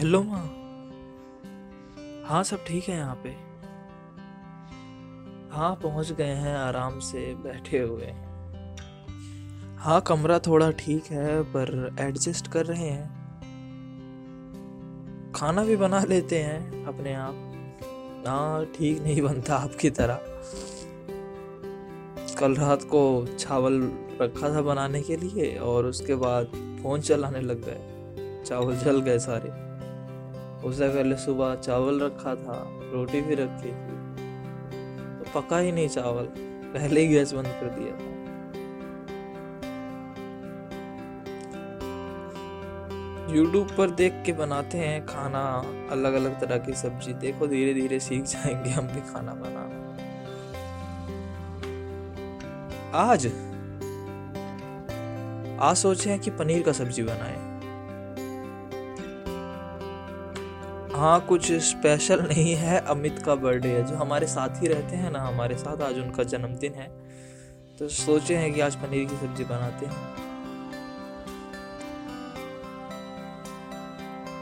Hello माँ। हाँ सब ठीक है यहाँ पे। हाँ पहुँच गए हैं, आराम से बैठे हुए। हैं, कमरा थोड़ा ठीक है, पर एडजस्ट कर रहे हैं। खाना भी बना लेते हैं अपने आप। हाँ ठीक नहीं बनता आपकी तरह। कल रात को चावल रखा था बनाने के लिए और उसके बाद फ़ोन चलाने लग गए। चावल जल गए सारे। उससे पहले सुबह चावल रखा था, रोटी भी रखी थी। तो पका ही नहीं चावल, पहले ही गैस बंद कर दिया था। यूट्यूब पर देख के बनाते हैं खाना अलग अलग तरह की सब्ज़ी। देखो धीरे धीरे सीख जाएँगे हम भी खाना बनाना। आज आज सोचे हैं कि पनीर का सब्ज़ी बनाएँ। हाँ कुछ स्पेशल नहीं है, अमित का बर्थडे है। जो हमारे साथ ही रहते हैं ना, हमारे साथ आज उनका जन्मदिन है। तो सोचे हैं कि आज पनीर की सब्ज़ी बनाते हैं।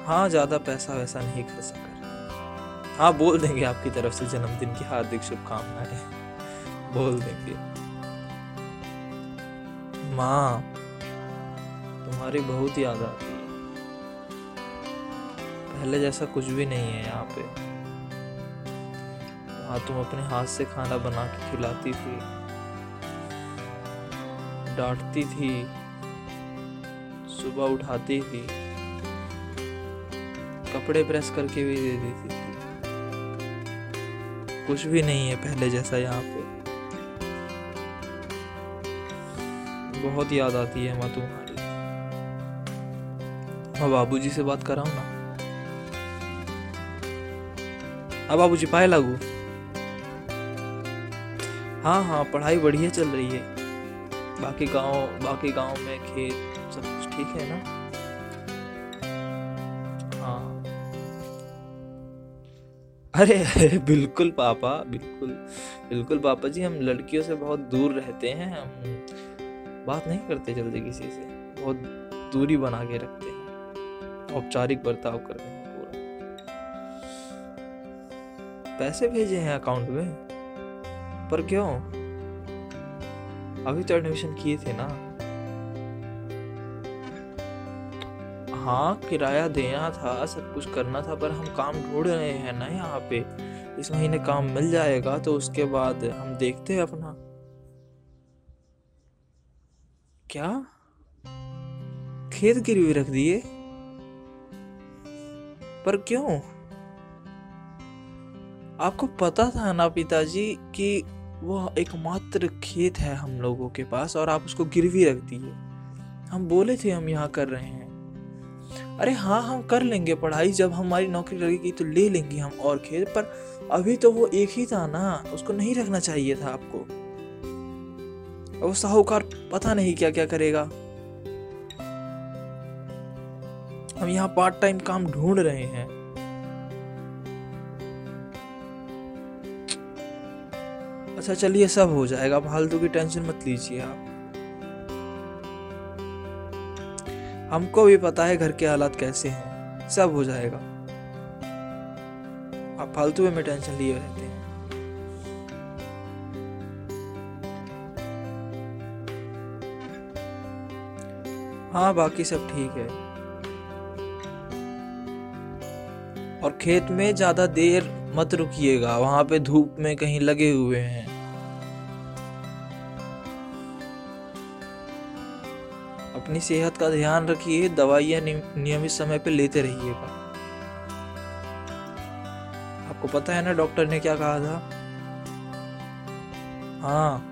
हाँ ज़्यादा पैसा वैसा नहीं खर्च कर हाँ बोल देंगे आपकी तरफ़ से जन्मदिन की हार्दिक शुभकामनाएँ। बोल देंगे। माँ, तुम्हारी बहुत याद आती पहले जैसा कुछ भी नहीं है यहाँ पे। हाँ तुम अपने हाथ से खाना बना के खिलाती थी। डांटती थी। सुबह उठाती थी। कपड़े प्रेस करके भी दे देती थी। कुछ भी नहीं है पहले जैसा यहाँ पे। बहुत याद आती है माँ तुम्हारी। मैं बाबूजी से बात कराऊं ना? हाँ बाबूजी पाए लागू? हाँ हाँ पढ़ाई बढ़िया चल रही है। बाकी गाँव बाकी गाँव में खेत, सब कुछ ठीक है ना? हाँ। अरे अरे, बिल्कुल पापा, बिल्कुल बिल्कुल पापा जी, हम लड़कियों से बहुत दूर रहते हैं, हम बात नहीं करते जल्दी किसी से, बहुत दूरी बना के रखते हैं, औपचारिक बर्ताव करते हैं। पैसे भेजे हैं अकाउंट में? पर क्यों? अभी तो एडमिशन किए थे ना। हाँ किराया देना था, सब कुछ करना था, पर हम काम ढूंढ रहे हैं ना यहाँ पे। इस महीने काम मिल जाएगा तो उसके बाद हम देखते हैं अपना। क्या? खेत गिरवी रख दिए? पर क्यों? आपको पता था ना पिताजी, कि वो एकमात्र खेत है हम लोगों के पास, और आप उसको गिरवी रख दिए हम बोले थे, हम यहाँ कर रहे हैं। अरे हाँ हम कर लेंगे पढ़ाई, जब हमारी नौकरी लगेगी तो ले लेंगे हम और खेत, पर अभी तो वो एक ही था ना, उसको नहीं रखना चाहिए था आपको। वो साहूकार पता नहीं क्या क्या करेगा। हम यहाँ पार्ट टाइम काम ढूंढ रहे हैं। अच्छा चलिए, सब हो जाएगा। फालतू की टेंशन मत लीजिए आप। हमको भी पता है घर के हालात कैसे हैं। सब हो जाएगा। आप फालतू में टेंशन लिए रहते हैं। हाँ बाकी सब ठीक है। और खेत में ज़्यादा देर मत रुकिएगा। वहाँ पे धूप में कहीं लगे हुए हैं। अपनी सेहत का ध्यान रखिए, दवाइयाँ नियमित समय पर लेते रहिएगा। आपको पता है ना डॉक्टर ने क्या कहा था? हाँ।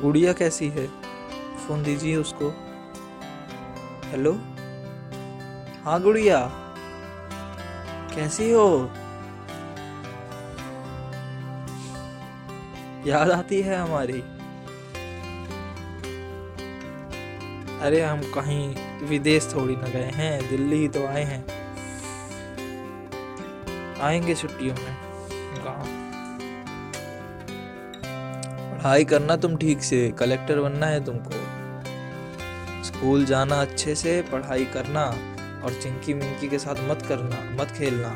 गुड़िया कैसी है? फ़ोन दीजिए उसको। हेलो? हाँ गुड़िया। कैसी हो? याद आती है हमारी। अरे हम कहीं विदेश थोड़ी ना गए हैं, दिल्ली ही तो आए हैं। आएँगे छुट्टियों में, गाँव। पढ़ाई करना तुम ठीक से, कलेक्टर बनना है तुमको। स्कूल जाना अच्छे से, पढ़ाई करना और चिंकी मिंकी के साथ मत करना, मत खेलना।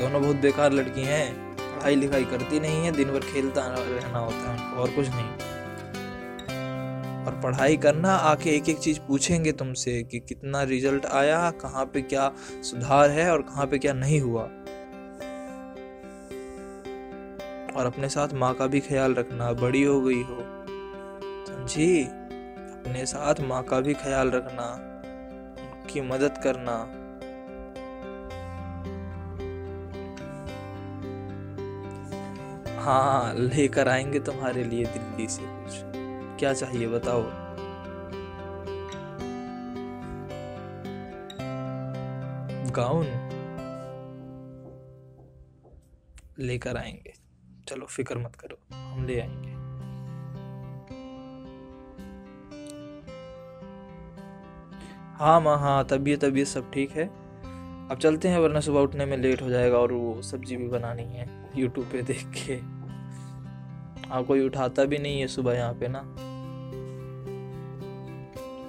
दोनों बहुत बेकार लड़की हैं, पढ़ाई लिखाई करती नहीं है, दिन भर खेलता रहना होता है और कुछ नहीं। और पढ़ाई करना, आके एक एक चीज़ पूछेंगे तुमसे कि कितना रिज़ल्ट आया, कहाँ पे क्या सुधार है और कहाँ पे क्या नहीं हुआ। और अपने साथ माँ का भी ख्याल रखना, बड़ी हो गई हो। समझी अपने साथ माँ का भी ख्याल रखना, उनकी मदद करना। हाँ लेकर आएँगे तुम्हारे लिए दिल्ली से कुछ। क्या चाहिए बताओ? गाउन लेकर आएँगे। चलो, फ़िक्र मत करो, हम ले आएँगे। हाँ माँ हाँ तबीयत तबीयत सब ठीक है। अब चलते हैं, वरना सुबह उठने में लेट हो जाएगा और वो सब्ज़ी भी बनानी है यूट्यूब पे देख के। हाँ कोई उठाता भी नहीं है सुबह यहाँ पे ना।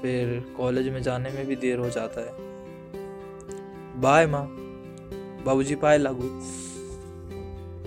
फिर कॉलेज में जाने में भी देर हो जाता है। बाय माँ। बाबूजी पाए लागू।